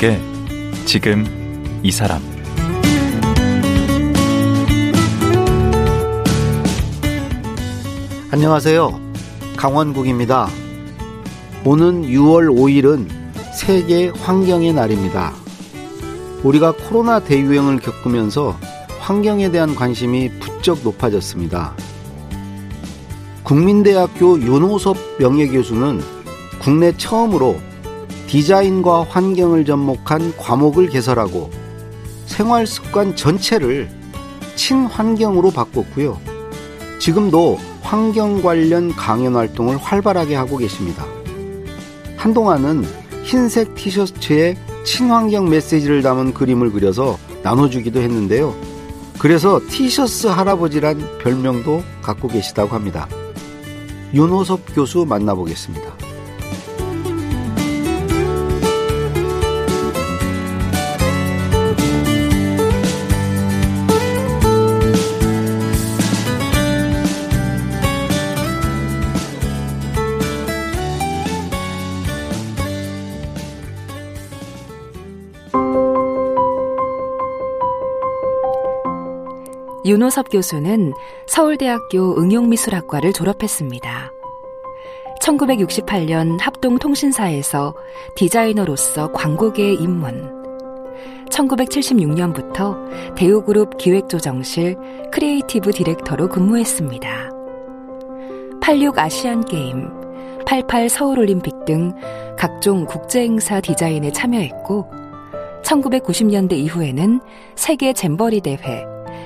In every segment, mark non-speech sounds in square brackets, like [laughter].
강원국의 지금 이 사람 안녕하세요. 강원국입니다. 오는 6월 5일은 세계 환경의 날입니다. 우리가 코로나 대유행을 겪으면서 환경에 대한 관심이 부쩍 높아졌습니다. 국민대학교 윤호섭 명예교수는 국내 처음으로 디자인과 환경을 접목한 과목을 개설하고 생활 습관 전체를 친환경으로 바꿨고요. 지금도 환경 관련 강연 활동을 활발하게 하고 계십니다. 한동안은 흰색 티셔츠에 친환경 메시지를 담은 그림을 그려서 나눠주기도 했는데요. 그래서 티셔츠 할아버지란 별명도 갖고 계시다고 합니다. 윤호섭 교수 만나보겠습니다. 윤호섭 교수는 서울대학교 응용미술학과를 졸업했습니다. 1968년 합동통신사에서 디자이너로서 광고계에 입문. 1976년부터 대우그룹 기획조정실 creative director로 근무했습니다. 86 아시안게임, 88 서울올림픽 등 각종 국제행사 디자인에 참여했고, 1990년대 이후에는 세계 잼버리 대회,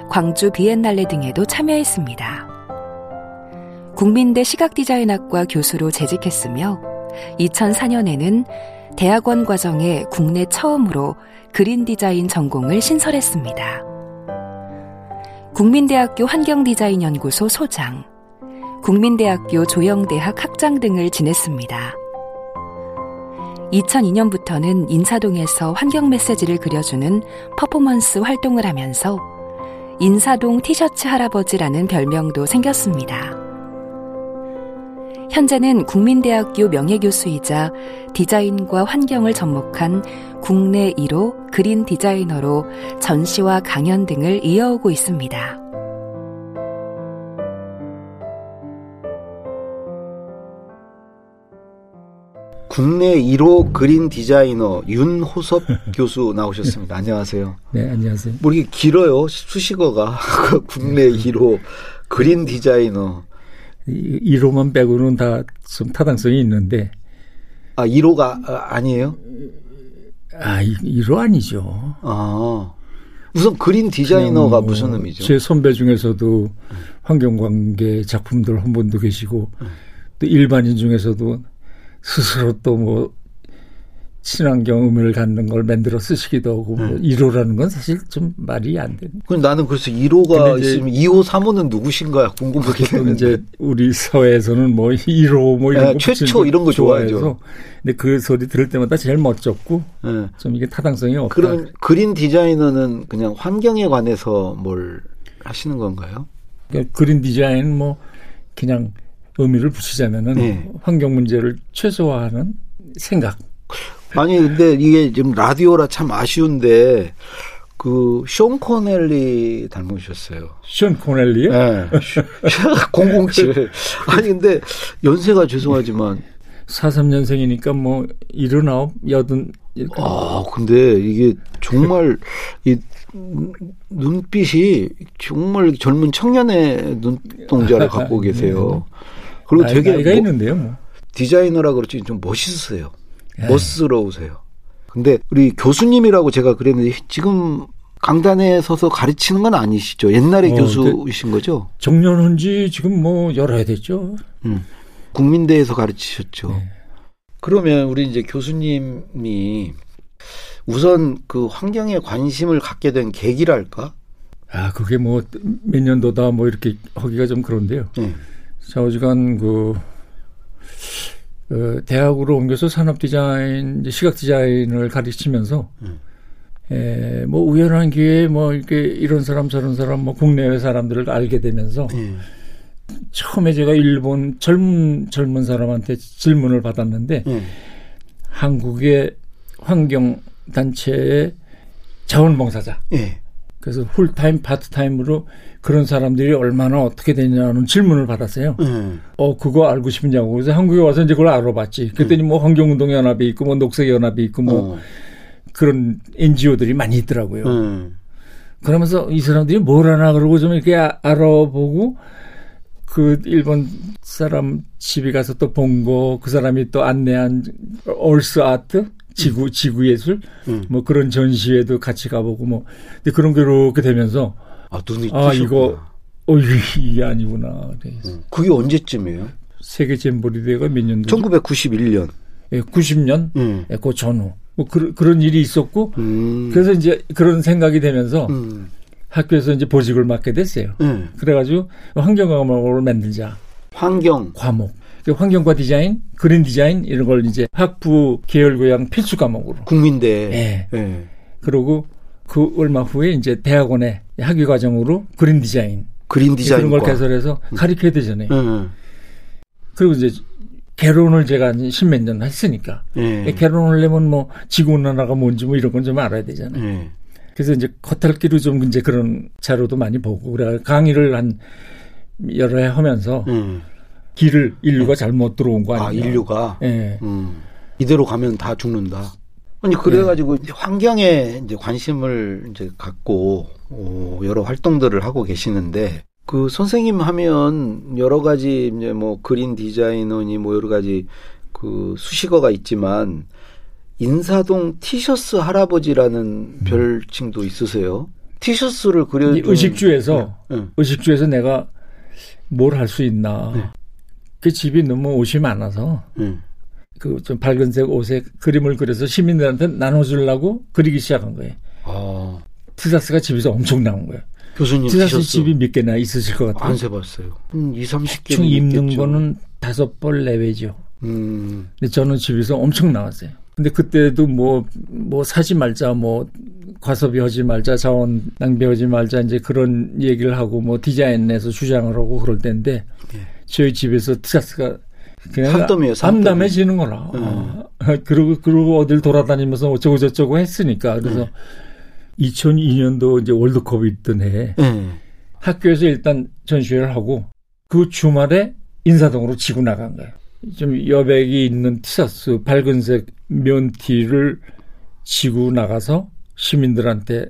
광주 비엔날레 등에도 참여했습니다. 국민대 시각디자인학과 교수로 재직했으며 2004년에는 대학원 과정에 국내 처음으로 그린 디자인 전공을 신설했습니다. 국민대학교 환경디자인연구소 소장, 국민대학교 조영대학 학장 등을 지냈습니다. 2002년부터는 인사동에서 환경 메시지를 그려주는 퍼포먼스 활동을 하면서 인사동 티셔츠 할아버지라는 별명도 생겼습니다. 현재는 국민대학교 명예교수이자 디자인과 환경을 접목한 국내 1호 그린 디자이너로 전시와 강연 등을 이어오고 있습니다. 국내 1호 그린 디자이너 윤호섭 [laughs] 교수 나오셨습니다. 안녕하세요. 네, 안녕하세요. 뭐 이게 길어요. 수식어가. [laughs] 국내 1호 그린 디자이너. 1호만 빼고는 다 좀 타당성이 있는데. 아, 1호가 아, 아니에요? 아, 1호 아니죠. 아. 우선 그린 디자이너가 뭐 무슨 의미죠? 제 선배 중에서도 환경관계 작품들 한 분도 계시고 또 일반인 중에서도 스스로 또 뭐 친환경 의미를 갖는 걸 만들어 쓰시기도 하고 뭐 1호라는 건 사실 좀 말이 안 되는. 그럼 나는 그래서 1호가 있으면 2호, 3호는 누구신가요? 궁금하게 보통 이제 우리 사회에서는 뭐 1호 뭐 이런 네, 거 최초 이런 거 좋아해서. 근데 그 소리 들을 때마다 제일 멋졌고 네. 좀 이게 타당성이 없다. 그러면 그린 디자이너는 그냥 환경에 관해서 뭘 하시는 건가요? 그러니까 그린 디자인 뭐 그냥 의미를 붙이자면은 네. 환경 문제를 최소화하는 생각. 아니 근데 이게 지금 라디오라 참 아쉬운데 그숀 코넬리 닮으셨어요. 숀 코넬리요? 네. [laughs] 007. 아니 근데 연세가 죄송하지만 43년생이니까 뭐 일흔아홉 여든 아 근데 이게 정말 이 눈빛이 정말 젊은 청년의 눈동자를 갖고 [laughs] 계세요. 그리고 나이, 되게 나이가 뭐, 있는데요. 뭐. 디자이너라 그렇지 좀 멋있으세요. 에이. 멋스러우세요. 근데 우리 교수님이라고 제가 그랬는데 지금 강단에 서서 가르치는 건 아니시죠? 옛날에 어, 교수이신 거죠? 정년한 지 지금 뭐 열어 야 됐죠. 음. 국민대에서 가르치셨죠. 네. 그러면 우리 이제 교수님이 우선 그 환경에 관심을 갖게 된 계기랄까? 아, 그게 뭐 몇 년도다 뭐 이렇게 하기가 좀 그런데요. 네. 좌우지간 그 어, 대학으로 옮겨서 산업 디자인, 시각 디자인을 가르치면서 음. 에, 뭐 우연한 기회에 뭐 이렇게 이런 사람 저런 사람 뭐 국내외 사람들을 알게 되면서 음. 처음에 제가 일본 젊은 젊은 사람한테 질문을 받았는데 음. 한국의 환경 단체의 자원봉사자. 예. 그래서 풀타임, 파트타임으로 그런 사람들이 얼마나 어떻게 되냐는 질문을 받았어요. 예. 어, 그거 알고 싶냐고. 그래서 한국에 와서 이제 그걸 알아봤지. 그랬더니 뭐 환경운동 연합이 있고 뭐 녹색 연합이 있고 뭐 어. 그런 NGO들이 많이 있더라고요. 예. 그러면서 이 사람들이 뭘 하나 그러고 좀 이렇게 아- 알아보고 그 일본 사람 집에 가서 또 본 거 그 사람이 또 안내한 얼스 아트 지구 지구 예술 음. 뭐 그런 전시회도 같이 가보고 뭐 근데 그런 게 이렇게 되면서 아 눈이 아, 뜨셨구나. 이거 어 이게- 이게 아니구나. 그래서 음. 그게 언제쯤이에요? 세계 잼버리 대회가 몇 년도? 1991년. 예, 90년 음. 예, 그 전후 뭐 그런 그런 일이 있었고 음. 그래서 이제 그런 생각이 되면서 음. 학교에서 이제 보직을 맡게 됐어요. 예. 그래가지고 환경 과목을 만들자 환경. 과목. 그 환경과 디자인, 그린 디자인 이런 걸 이제 학부 계열 교양 필수 과목으로. 국민대. 예. 예. 그러고 그 얼마 후에 이제 대학원의 학위 과정으로 그린 디자인, 그린 디자인과. 그런 걸 개설해서 가르쳐야 되잖아요. 예. 그리고 이제 개론을 제가 십몇 년 했으니까 예. 개론을 내면 뭐 지구 온난화가 뭔지 뭐 이런 건 좀 알아야 되잖아요. 예. 그래서 이제 겉핥기로 좀 이제 그런 자료도 많이 보고 그래 강의를 한 여러 해 하면서 예. 길을 인류가 잘못 들어온 거 아, 아니냐. 인류가. 예. 음. 이대로 가면 다 죽는다. 아니 그래가지고 이제 환경에 이제 관심을 이제 갖고 어, 여러 활동들을 하고 계시는데 그 선생님 하면 여러 가지 이제 뭐 그린 디자이너니 뭐 여러 가지 그 수식어가 있지만 인사동 티셔츠 할아버지라는 별칭도 있으세요. 티셔츠를 이 그려주는 의식주에서 응, 의식주에서 내가 뭘 할 수 있나. 네. 그 집이 너무 옷이 많아서 응. 그 좀 밝은색 옷에 그림을 그려서 시민들한테 나눠주려고 그리기 시작한 거예요. 아 티사스가 집에서 엄청 나온 거예요. 교수님 티사스 집이 몇 개나 있으실 것 같아요. 안 세봤어요. 한 2, 30개 총 입는 거는 다섯 벌 내외죠. 음, 근데 저는 집에서 엄청 나왔어요. 근데 그때도 뭐, 뭐 사지 말자, 뭐 과소비 하지 말자, 자원 낭비하지 말자, 이제 그런 얘기를 하고 뭐 디자인 내서 주장을 하고 그럴 때인데 예. 저희 집에서 티셔츠가 그냥 산더미예요, 산더미. 암담해 지는 거라. 아, 그러고, 그러고 어딜 돌아다니면서 어쩌고 저쩌고 했으니까. 그래서 2002년도 이제 월드컵이 있던 해에 예. 학교에서 일단 전시회를 하고 그 주말에 인사동으로 지고 나간 거예요. 좀 여백이 있는 티셔츠, 밝은색 면티를 지고 나가서 시민들한테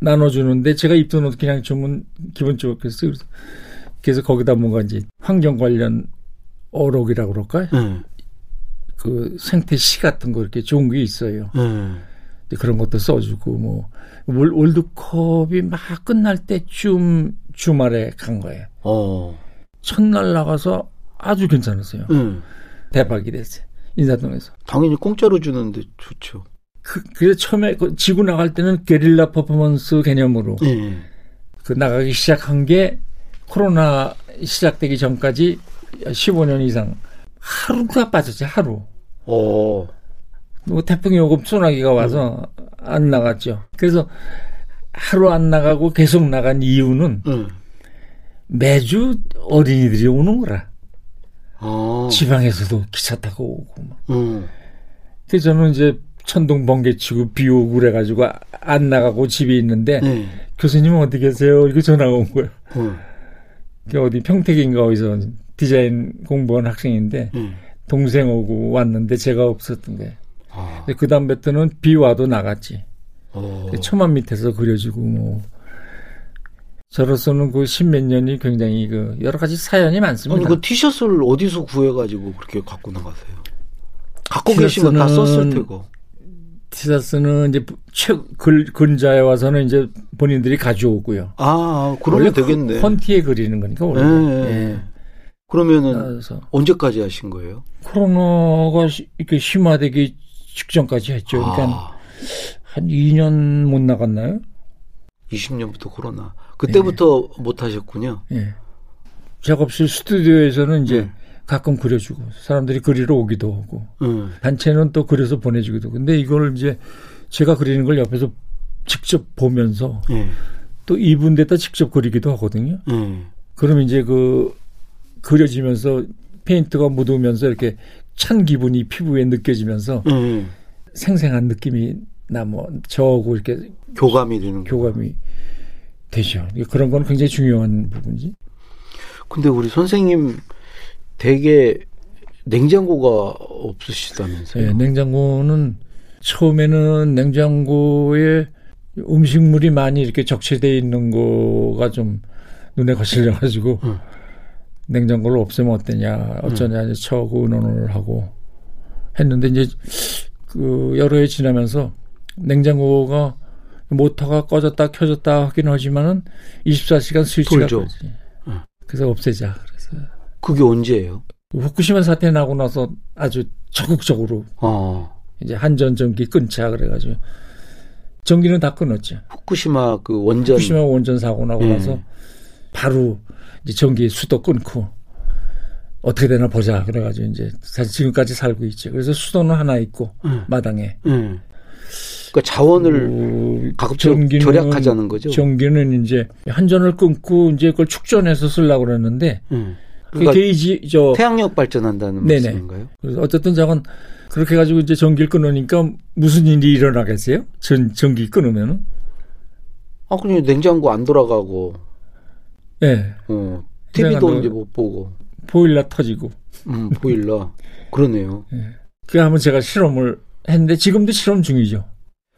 나눠주는데 제가 입던 옷 그냥 주면 기분 좋겠어요. 그래서 거기다 뭔가 이제 환경 관련 어록이라고 그럴까요? 예. 그 생태 시 같은 거 이렇게 좋은 게 있어요. 예. 근데 그런 것도 써주고 뭐 월- 월드컵이 막 끝날 때쯤 주말에 간 거예요. 어. 첫날 나가서 아주 괜찮았어요. 예. 대박이 됐어요. 인사동에서. 당연히 공짜로 주는데 좋죠. 그, 그래서 처음에 그 지구 나갈 때는 게릴라 퍼포먼스 개념으로 예. 그 나가기 시작한 게 코로나 시작되기 전까지 15년 이상 하루가 빠졌지 하루. 어. 뭐 태풍이 오고 소나기가 와서 안 나갔죠. 그래서 하루 안 나가고 계속 나간 이유는 예. 매주 어린이들이 오는 거라. 어. 지방에서도 기차 타고 오고 막. 음. 그래서 저는 이제 천둥 번개 치고 비 오고 그래가지고 아- 안 나가고 집에 있는데 네. 교수님은 어디 계세요? 이렇게 전화가 온 거예요. 어. 그 어디 평택인가 어디서 디자인 공부한 학생인데 예. 동생 오고 왔는데 제가 없었던 거예요. 아. 그 다음부터는 비 와도 나갔지. 어. 초만 밑에서 그려지고 뭐 저로서는 그 십몇 년이 굉장히 그 여러 가지 사연이 많습니다. 아니 그 티셔츠를 어디서 구해가지고 그렇게 갖고 나가세요? 갖고 계시면 다 썼을 테고. 티셔츠는 이제 최 글, 근자에 와서는 이제 본인들이 가져오고요. 아, 아, 그러면 되겠네. 펀티에 그리는 거니까 원래. 예, 예. 예. 그러면은 그래서 언제까지 하신 거예요? 코로나가 시- 이렇게 심화되기 직전까지 했죠. 그러니까 아, 한 2년 못 나갔나요? 20년부터 코로나. 그때부터 네. 못 하셨군요. 예. 작업실 스튜디오에서는 이제 음. 가끔 그려주고 사람들이 그리러 오기도 하고 응. 단체는 또 그려서 보내주기도. 하고. 근데 이걸 이제 제가 그리는 걸 옆에서 직접 보면서 예. 또 이분 데다 직접 그리기도 하거든요. 예. 그럼 이제 그 그려지면서 페인트가 묻으면서 이렇게 찬 기분이 피부에 느껴지면서 예. 생생한 느낌이 뭐 저하고 이렇게 교감이 되는 교감이 되죠. 그런 건 굉장히 중요한 부분이지. 근데 우리 선생님 되게 냉장고가 없으시다면서요? 네, 냉장고는 처음에는 냉장고에 음식물이 많이 이렇게 적체되어 있는 거가 좀 눈에 거슬려 가지고 응. 냉장고를 없애면 어떠냐 어쩌냐 응. 이제 처고 의논을 하고 했는데 이제 그 여러 해 지나면서 냉장고가 모터가 꺼졌다 켜졌다 하긴 하지만은 24시간 스위치가 돌지. 응. 그래서 없애자. 그래서 그게 언제예요? 후쿠시마 사태 나고 나서 아주 적극적으로 어. 이제 한전 전기 끊자 그래가지고 전기는 다 끊었죠. 후쿠시마 그 원전 후쿠시마 원전 사고 나고 예. 나서 바로 이제 전기 수도 끊고 어떻게 되나 보자 그래가지고 이제 사실 지금까지 살고 있죠. 그래서 수도는 하나 있고 예. 마당에. 예. 그러니까 자원을 어, 가급적 절약하자는 거죠. 전기는 이제 한전을 끊고 이제 그걸 축전해서 쓰려고 그랬는데 음. 그러니까 게이지 저 태양력 발전한다는 네네. 말씀인가요? 그래서 어쨌든 저건 그렇게 가지고 이제 전기를 끊으니까 무슨 일이 일어나겠어요? 전 전기 끊으면은 아 그냥 냉장고 안 돌아가고 예. 네. 어. TV도 이제 못 보고 보일러 터지고 음 보일러 그러네요. [laughs] 예. 네. 그 한번 제가 실험을 했는데 지금도 실험 중이죠.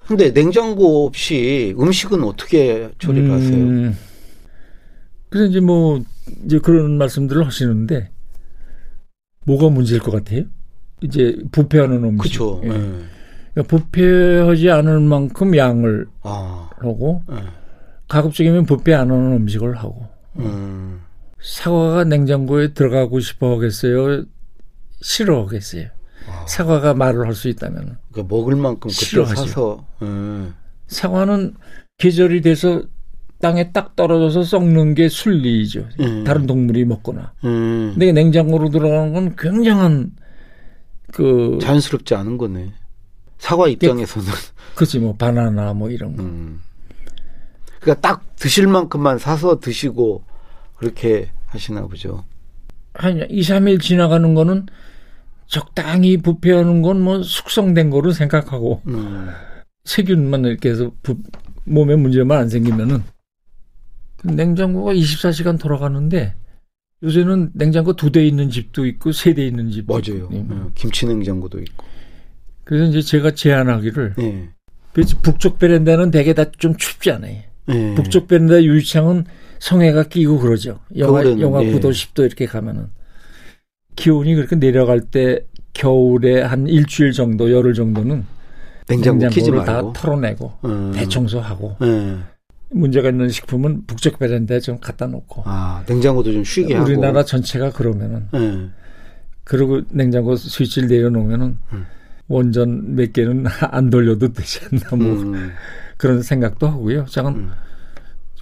근데 냉장고 없이 음식은 어떻게 조리를 음, 하세요? 그래서 이제 뭐 이제 그런 말씀들을 하시는데 뭐가 문제일 것 같아요? 이제 부패하는 음식. 그렇죠. 예. 네. 그러니까 부패하지 않을 만큼 양을 아. 하고 네. 가급적이면 부패 안 하는 음식을 하고 음. 사과가 냉장고에 들어가고 싶어 하겠어요? 싫어 하겠어요? 아. 사과가 말을 할 수 있다면. 그러니까 먹을 만큼 그때 사서. 음. 사과는 계절이 돼서 땅에 딱 떨어져서 썩는 게 순리죠. 음. 다른 동물이 먹거나. 음. 근데 냉장고로 들어가는 건 굉장한 그 자연스럽지 않은 거네. 사과 입장에서는. 그렇지 뭐 바나나 뭐 이런 거. 음. 그러니까 딱 드실 만큼만 사서 드시고 그렇게 하시나 보죠. 한 2, 3일 지나가는 거는 적당히 부패하는 건 뭐 숙성된 거로 생각하고 음. 세균만 이렇게 해서 부, 몸에 문제만 안 생기면은 냉장고가 24시간 돌아가는데 요새는 냉장고 두 대 있는 집도 있고 세 대 있는 집도 맞아요. 있고. 네. 김치 냉장고도 있고. 그래서 이제 제가 제안하기를 네. 북쪽 베란다는 대개 다 좀 춥지 않아요. 네. 북쪽 베란다 유리창은 성해가 끼고 그러죠. 영하 영하 9도 10도 이렇게 가면은 기온이 그렇게 내려갈 때 겨울에 한 일주일 정도 열흘 정도는 냉장고 냉장고를 다 털어내고 음. 대청소하고 음. 문제가 있는 식품은 북쪽 베란다에 좀 갖다 놓고. 아, 냉장고도 좀 쉬게 우리나라 하고. 우리나라 전체가 그러면은. 네. 그리고 냉장고 스위치를 내려놓으면은 음. 원전 몇 개는 [laughs] 안 돌려도 되지 않나 뭐 음. 그런 생각도 하고요. 잠깐 음.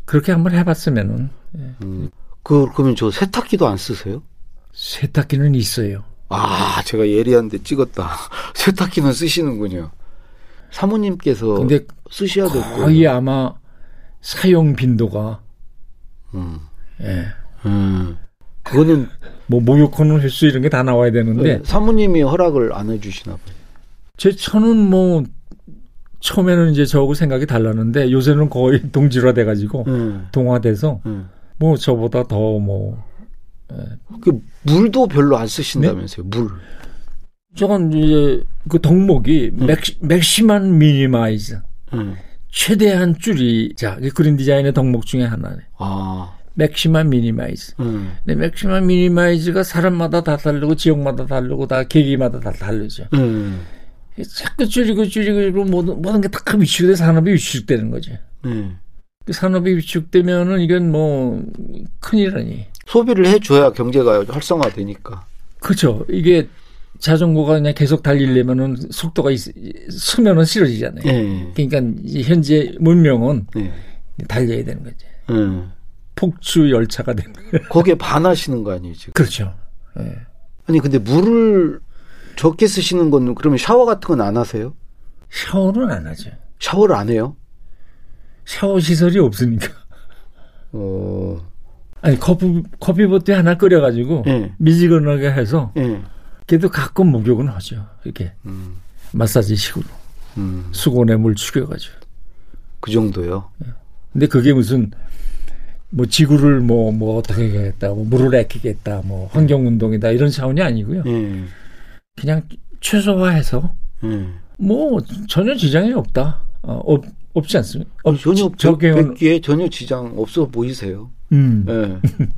그렇게 한번 해봤으면은. 예. 음. 그 그러면 저 세탁기도 안 쓰세요? 세탁기는 있어요. 아, 제가 예리한데 찍었다. [laughs] 세탁기는 쓰시는군요. 사모님께서 근데 쓰셔야 될 거예요. 거의 아마 사용 빈도가 음. 예. 음. 그거는 뭐 목욕하는 횟수 이런 게 다 나와야 되는데 네, 사모님이 허락을 안 해주시나 봐요. 제 처는 뭐 처음에는 이제 저하고 생각이 달랐는데 요새는 거의 [laughs] 동질화 돼가지고 음. 동화돼서 음. 뭐 저보다 더 뭐 예. 그 물도 별로 안 쓰신다면서요? 네? 물. 저건 이제 그 덕목이 음. max, maximum minimize. 음. 최대한 줄이자. green 디자인의 덕목 중에 하나네. 아. maximum minimize. 음. 근데 maximum minimize가 사람마다 다 다르고 지역마다 다르고 다 계기마다 다 다르죠. 음. 자꾸 줄이고 줄이고 모든 모든 게 다 위축돼 산업이 위축되는 거죠. 음. 그 산업이 위축되면은 이건 뭐 큰일이니. 소비를 해줘야 경제가 활성화되니까. 그렇죠. 이게 자전거가 그냥 계속 달리려면은 속도가 있, 수면은 싫어지잖아요. 네. 그러니까 현재 문명은 네. 달려야 되는 거죠. 네. 폭주 열차가 되는 거예요. 거기에 반하시는 거 아니에요, 지금? 그렇죠. 네. 아니 근데 물을 적게 쓰시는 건 그러면 샤워 같은 건 안 하세요? 샤워는 안 하죠. 샤워를 안 해요? 샤워 시설이 없으니까. 어. 아니 커피 커피버트 하나 끓여가지고 네. 미지근하게 해서. 네. 그래도 가끔 목욕은 하죠. 이렇게 음. 마사지식으로. 음. 수건에 물 죽여가지고. 그 정도요. 예. 근데 그게 무슨 뭐 지구를 뭐뭐 뭐 어떻게 하겠다, 뭐 물을 아끼겠다, 뭐 환경 운동이다 이런 차원이 아니고요. 음. 그냥 최소화해서 음. 뭐 전혀 지장이 없다. 어, 없, 없지 않습니까? 어, 전혀 적기에 전혀 지장 없어 보이세요. 음. 네. [laughs]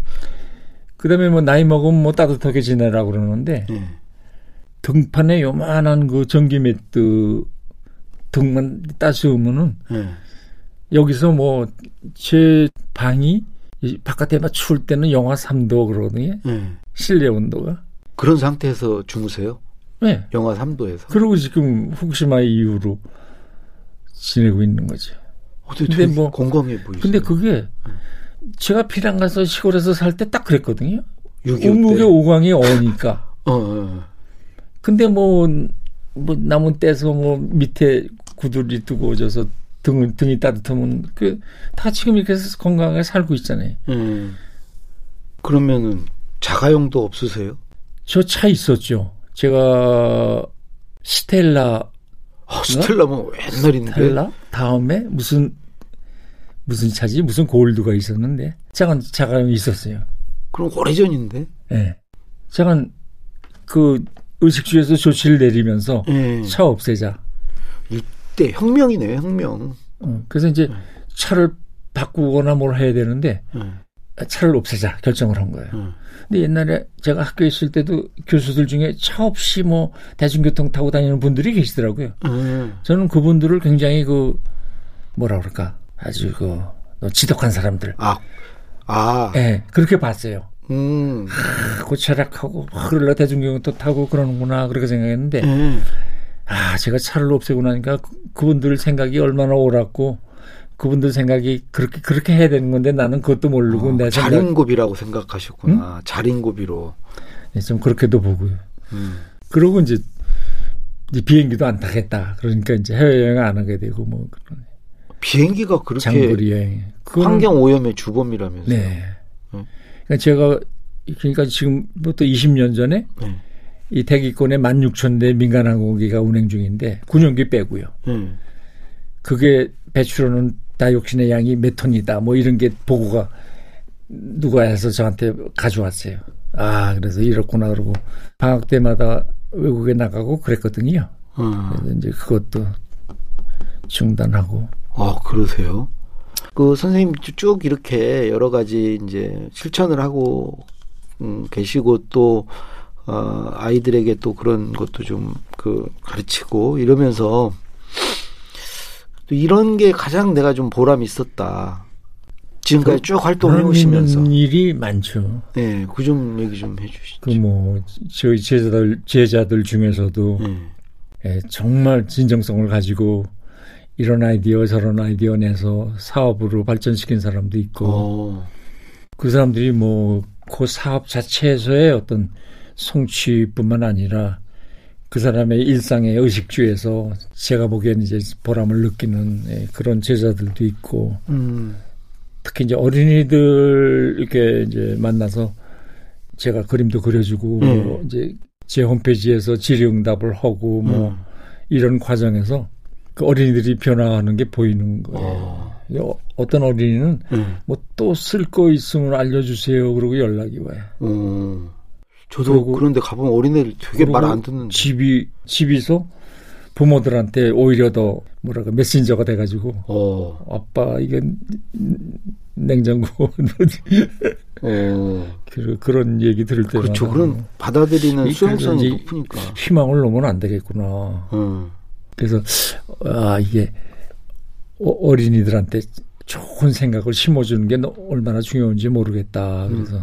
그다음에 뭐 나이 먹으면 뭐 따뜻하게 지내라고 그러는데 네. 등판에 요만한 그 전기 매트 등만 따스우면은 네. 여기서 뭐 제 방이 바깥에 막 추울 때는 영하 3도 그러거든요. 네. 실내 온도가. 그런 상태에서 주무세요? 네. 영하 3도에서. 그리고 지금 후쿠시마 이후로 지내고 있는 거죠. 어, 근데 뭐 건강해 보이세요. 근데 그게 네. 제가 피랑 가서 시골에서 살 때 딱 그랬거든요. 온무게 오광이 어니까. [laughs] 어, 어. 근데 뭐, 뭐, 나무 떼서 뭐 밑에 구두리 두고 오져서 등, 등이 따뜻하면 그, 다 지금 이렇게 해서 건강하게 살고 있잖아요. 음. 그러면은 자가용도 없으세요? 저 차 있었죠. 제가 스텔라. 아, 스텔라 뭐 옛날인데. 스텔라? 다음에 무슨 무슨 차지? 무슨 골드가 있었는데 잠깐 잠깐 있었어요. 그럼 오래전인데? 예. 네. 잠깐 그 의식주에서 조치를 내리면서 네. 차 없애자. 이때 혁명이네요, 혁명. 어, 그래서 이제 네. 차를 바꾸거나 뭘 해야 되는데 차를 없애자 결정을 한 거예요. 근데 옛날에 제가 학교에 있을 때도 교수들 중에 차 없이 뭐 대중교통 타고 다니는 분들이 계시더라고요. 저는 그분들을 굉장히 그 뭐라 그럴까 아주 그 지독한 사람들. 아, 아. 예, 네, 그렇게 봤어요. 음. 아, 고철학하고 흐를러 대중교통 타고 그러는구나 그렇게 생각했는데, 음. 아, 제가 차를 없애고 나니까 그, 분들 생각이 얼마나 옳았고, 그분들 생각이 그렇게 그렇게 해야 되는 건데 나는 그것도 모르고 어, 내 자린고비라고 생각하셨구나. 응? 자린고비로. 네, 좀 그렇게도 보고요. 음. 그러고 이제, 이제 비행기도 안 타겠다. 그러니까 이제 해외 여행 안 하게 되고 뭐 그런. 비행기가 그렇게 장거리 여행. 환경 오염의 주범이라면서요. 네. 네. 그러니까 제가 그러니까 지금부터 20년 전에 네. 이 대기권에 16,000대 민간 항공기가 운행 중인데 군용기 빼고요. 네. 그게 배출하는 다이옥신의 양이 몇 톤이다. 뭐 이런 게 보고가 누가 해서 저한테 가져왔어요. 아, 그래서 이렇구나 그러고 방학 때마다 외국에 나가고 그랬거든요. 음. 그래서 이제 그것도 중단하고 아, 그러세요? 그 선생님 쭉 이렇게 여러 가지 이제 실천을 하고 음, 계시고 또 어, 아이들에게 또 그런 것도 좀 그 가르치고 이러면서 또 이런 게 가장 내가 좀 보람이 있었다. 지금까지 그, 쭉 활동해 오시면서 일이 많죠. 네, 그 좀 얘기 좀 해주시죠. 그 뭐 저희 제자들 제자들 중에서도 네. 예, 정말 진정성을 가지고 이런 아이디어 저런 아이디어 내서 사업으로 발전시킨 사람도 있고 오. 어. 그 사람들이 뭐 그 사업 자체에서의 어떤 성취뿐만 아니라 그 사람의 일상의 의식주에서 제가 보기에는 이제 보람을 느끼는 예, 그런 제자들도 있고 음. 특히 이제 어린이들 이렇게 이제 만나서 제가 그림도 그려주고 음. 뭐 이제 제 홈페이지에서 질의응답을 하고 뭐 음. 이런 과정에서 그 어린이들이 변화하는 게 보이는 거예요. 어. 어떤 어린이는 음. 뭐또 쓸 거 있으면 알려주세요. 그러고 연락이 와요. 음. 저도 그런데 가보면 어린애들 되게 말 안 듣는. 집이 집에서 부모들한테 오히려 더 뭐랄까 메신저가 돼가지고 어. 아빠 이게 냉장고 [laughs] 어. 그, 그런 얘기 들을 때 그렇죠. 그런 받아들이는 수용성이 높으니까 희망을 놓으면 안 되겠구나. 음. 그래서 아 이게 어, 어린이들한테 좋은 생각을 심어주는 게 얼마나 중요한지 모르겠다. 그래서 음.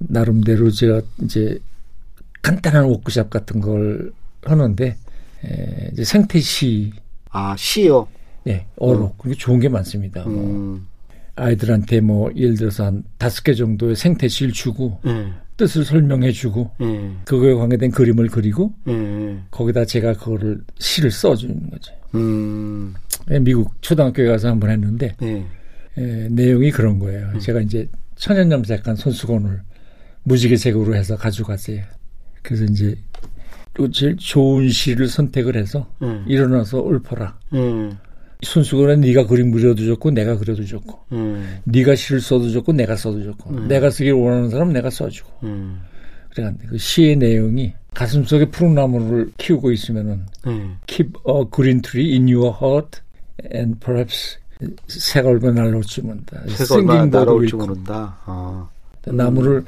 나름대로 제가 이제 간단한 워크샵 같은 걸 하는데 에, 이제 생태시 아 시요. 네 어록 음. 그게 좋은 게 많습니다. 뭐. 음. 아이들한테 뭐 예를 들어서 한 다섯 개 정도의 생태시를 주고 음. 뜻을 설명해주고 음. 그거에 관계된 그림을 그리고 음. 거기다 제가 그거를 시를 써주는 거죠. 음. 예, 미국 초등학교에 가서 한 번 했는데 네. 에, 내용이 그런 거예요. 음. 제가 이제 천연염색한 손수건을 무지개색으로 해서 가져갔어요. 그래서 이제 제일 좋은 시를 선택을 해서 음. 일어나서 읊어라. 음. 순수건에 네가 그림 그려도 좋고 내가 그려도 좋고 음. 네가 시를 써도 좋고 내가 써도 좋고 음. 내가 쓰기를 원하는 사람 내가 써주고 음. 그래가지고 그 시의 내용이 가슴 속에 푸른 나무를 키우고 있으면은 음. keep a green tree in your heart and perhaps 새가 얼마나 날아올지 모른다. 새가 bird 날아올지 모른다. 아. 나무를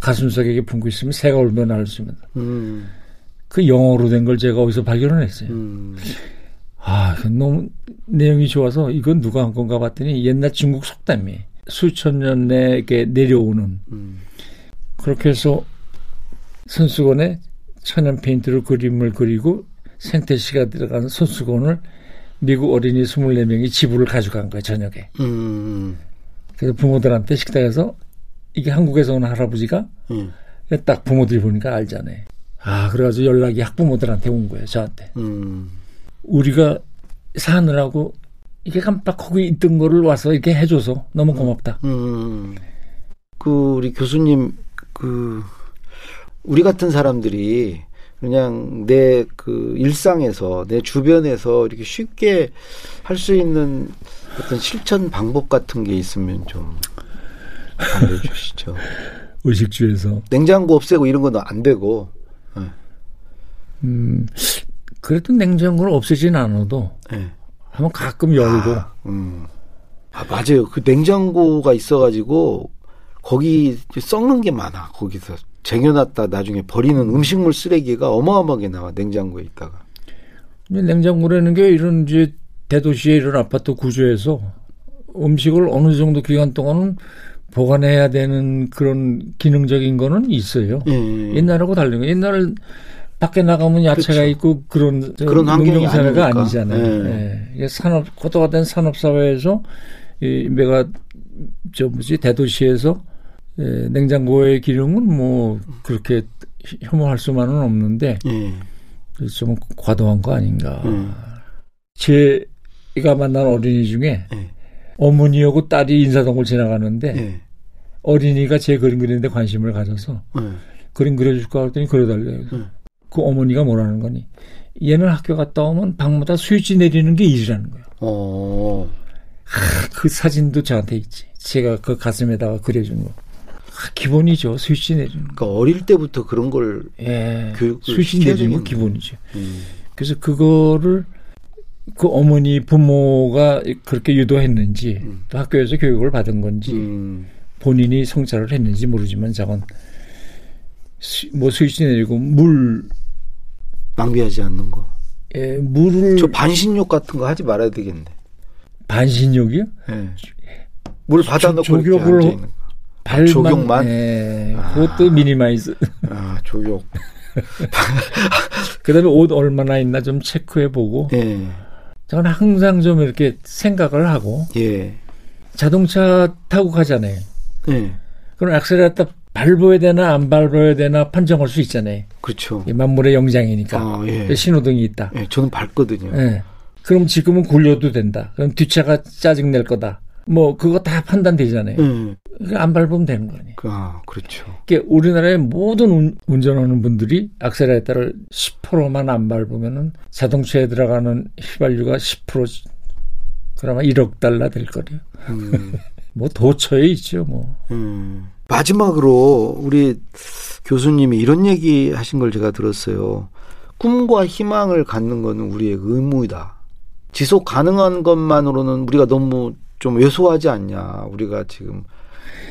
가슴속에 품고 있으면 새가 얼마나 날아올지 모른다. 음. 그 영어로 된 걸 제가 어디서 발견을 했어요. 음. 아, 그 너무 내용이 좋아서 이건 누가 한 건가 봤더니 옛날 중국 속담이 수천 년 내게 내려오는 음. 그렇게 해서 손수건에 천연 페인트로 그림을 그리고 생태시가 들어가는 손수건을 미국 어린이 24명이 지부를 가져간 거예요, 저녁에. 음. 그래서 부모들한테 식당에서 이게 한국에서 온 할아버지가 음. 딱 부모들이 보니까 알잖아요. 아, 그래가지고 연락이 학부모들한테 온 거예요, 저한테. 음. 우리가 사느라고 이게 깜빡 거기 있던 거를 와서 이렇게 해줘서 너무 고맙다. 음. 그 우리 교수님 그 우리 같은 사람들이 그냥 내 그 일상에서 내 주변에서 이렇게 쉽게 할 수 있는 어떤 실천 방법 같은 게 있으면 좀 알려주시죠. [laughs] 의식주에서. 냉장고 없애고 이런 건 안 되고. 음, 그래도 냉장고를 없애진 않아도 예. 한번 가끔 열고 아, 음. 아, 맞아요. 그 냉장고가 있어가지고 거기 썩는 게 많아. 거기서 쟁여놨다 나중에 버리는 음식물 쓰레기가 어마어마하게 나와 냉장고에 있다가. 냉장고라는 게 이런 이제 대도시의 이런 아파트 구조에서 음식을 어느 정도 기간 동안은 보관해야 되는 그런 기능적인 거는 있어요. 예, 예. 옛날하고 다른 거. 옛날은 밖에 나가면 야채가 그렇죠. 있고 그런 저 그런 환경이 아니니까. 아니잖아요. 예. 예. 산업 고도화된 산업 사회에서 이 내가 저 뭐지 대도시에서 예, 냉장고의 기능은 뭐 그렇게 혐오할 수만은 없는데 예. 좀 과도한 거 아닌가. 음. 제가 만난 어린이 중에 예. 어머니하고 딸이 인사동을 지나가는데 예. 어린이가 제 그림 그리는데 관심을 가져서 예. 그림 그려줄까 했더니 그려달래요. 음. 그 어머니가 뭐라는 거니? 얘는 학교 갔다 오면 방마다 스위치 내리는 게 일이라는 거예요. 어. 그 사진도 저한테 있지. 제가 그 가슴에다가 그려준 거. 아, 기본이죠. 스위치 내리는 거. 그러니까 어릴 때부터 그런 걸 예. 교육을 스위치 내리는 건. 기본이죠. 음. 그래서 그거를 그 어머니 부모가 그렇게 유도했는지 음. 또 학교에서 교육을 받은 건지 음. 본인이 성찰을 했는지 모르지만 저건 스- 뭐 스위치 내리고 물 낭비하지 않는 거. 예, 물을 저 반신욕 같은 거 하지 말아야 되겠네. 반신욕이요? 예. 물 받아놓고 조- 이렇게 족욕을 앉아 있는 거. 발만 족욕만? 예, 그것도 minimize. 아, 족욕. [laughs] 그다음에 옷 얼마나 있나 좀 체크해 보고 예. 저는 항상 좀 이렇게 생각을 하고 예. 자동차 타고 가잖아요. 예. 그럼 액셀레이터 밟아야 되나 안 밟아야 되나 판정할 수 있잖아요. 그렇죠. 이 만물의 영장이니까 아, 예. 신호등이 있다. 예, 저는 밟거든요. 예. 그럼 지금은 굴려도 된다. 그럼 뒷차가 짜증 낼 거다. 뭐 그거 다 판단되잖아요. 예. 그안 밟으면 되는 거 아니에요. 그, 아, 그렇죠. 이게 우리나라의 모든 운, 운전하는 분들이 악셀레이터를 10%만 안 밟으면은 자동차에 들어가는 휘발유가 10% 그러면 1억 달러 될 거래요. 음. [laughs] 뭐 도처에 있죠, 뭐. 음. 마지막으로 우리 교수님이 이런 얘기 하신 걸 제가 들었어요. 꿈과 희망을 갖는 거는 우리의 의무이다. 지속 가능한 것만으로는 우리가 너무 좀 왜소하지 않냐. 우리가 지금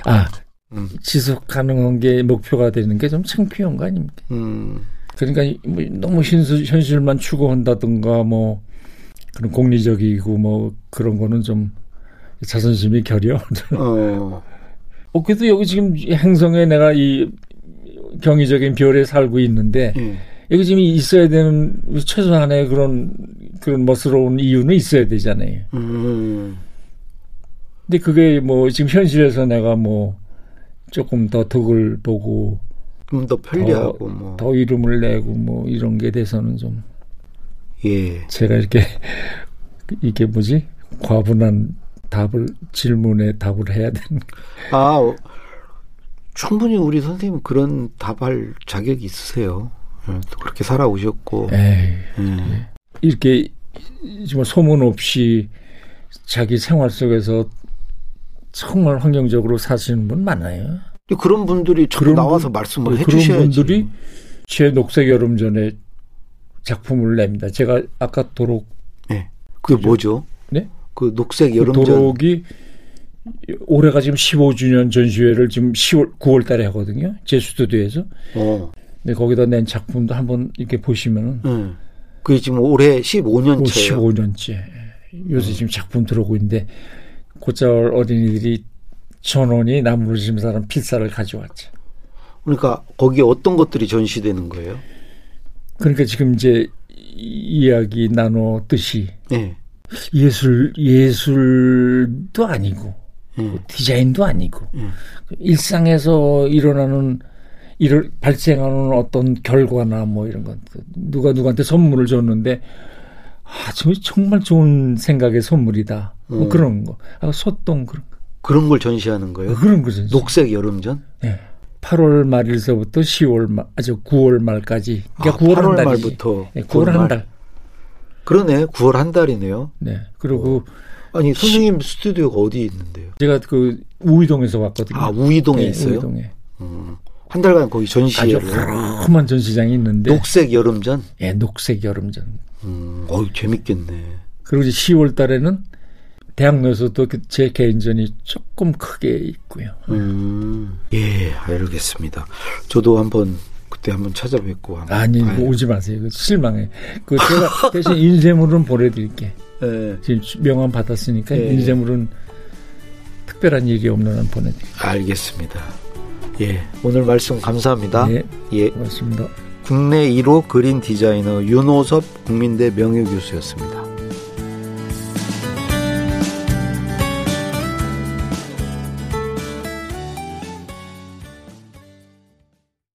아, 음. 지속 가능한 게 목표가 되는 게 좀 창피한 거 아닙니까? 음, 그러니까 뭐 너무 현실, 현실만 추구한다든가 뭐 그런 공리적이고 뭐 그런 거는 좀 자존심이 결여. [laughs] 어, 어, 그래도 여기 지금 행성에 내가 이 경이적인 별에 살고 있는데 예. 여기 지금 있어야 되는 최소한의 그런 그런 멋스러운 이유는 있어야 되잖아요. 음, 근데 그게 뭐 지금 현실에서 내가 뭐 조금 더 덕을 보고 좀 더 편리하고 뭐. 더 이름을 내고 뭐 이런 게 돼서는 좀 예. 제가 이렇게 [laughs] 이게 뭐지 과분한 답을 질문에 답을 해야 되는 아, 어, 충분히 우리 선생님 그런 답할 자격이 있으세요. 예, 또 그렇게 살아오셨고. 에이, 예. 이렇게 정말 소문 없이 자기 생활 속에서 정말 환경적으로 사시는 분 많아요. 그런 분들이 그런 나와서 분, 말씀을 해주셔야지. 그런 분들이 제 녹색 여름 전에 작품을 냅니다. 제가 아까 도록. 네. 그게 그죠? 뭐죠? 네? 그 녹색 여름전. 도록이 올해가 지금 15주년 전시회를 지금 10월, 9월 달에 하거든요. 제 스튜디오에서. 어. 근데 거기다 낸 작품도 한번 이렇게 보시면은. 음. 그게 지금 올해 15년째예요. 15년째. 요새 음. 지금 작품 들어오고 있는데 고짜월 어린이들이 전원이 나무르심 사람 필사를 가져왔죠. 그러니까 거기에 어떤 것들이 전시되는 거예요? 그러니까 지금 이제 이야기 나눴듯이 네. 예술 예술도 아니고 네. 디자인도 아니고 네. 일상에서 일어나는 일을 발생하는 어떤 결과나 뭐 이런 것 누가 누구한테 선물을 줬는데 아 정말 좋은 생각의 선물이다 뭐 음. 그런 거 아, 소똥 그런 거 그런 걸 전시하는 거예요? 그런 거죠. 녹색 여름전? 네. 8월 말일서부터 10월 말, 아주 9월 말까지. 그러니까 아, 9월 8월 한 말부터. 네, 9월, 9월 한 달. 그러네. 9월 한 달이네요. 네. 그리고 어. 아니 선생님 시, 스튜디오가 어디 있는데요? 제가 그 우이동에서 왔거든요. 아 우이동에 네, 있어요? 우이동에. 음, 한 달간 거기 전시회를. 험한 전시장이 있는데. 녹색 여름전? 예, 네, 녹색 여름전. 음, 어유 재밌겠네. 그리고 이제 10월 달에는 대학로에서도 그제 개인전이 조금 크게 있고요. 음, 예, 알겠습니다. 저도 한번 그때 한번 찾아뵙고 한번 아니 뭐 오지 마세요. 그 실망해. 그 제가 [laughs] 대신 인쇄물은 보내드릴게. 네. 지금 명함 받았으니까 네. 인쇄물은 특별한 일이 없는 한 보내드릴게요. 알겠습니다. 예, 오늘 말씀 감사합니다. 네, 예, 고맙습니다. 국내 1호 그린 디자이너 윤호섭 국민대 명예교수였습니다.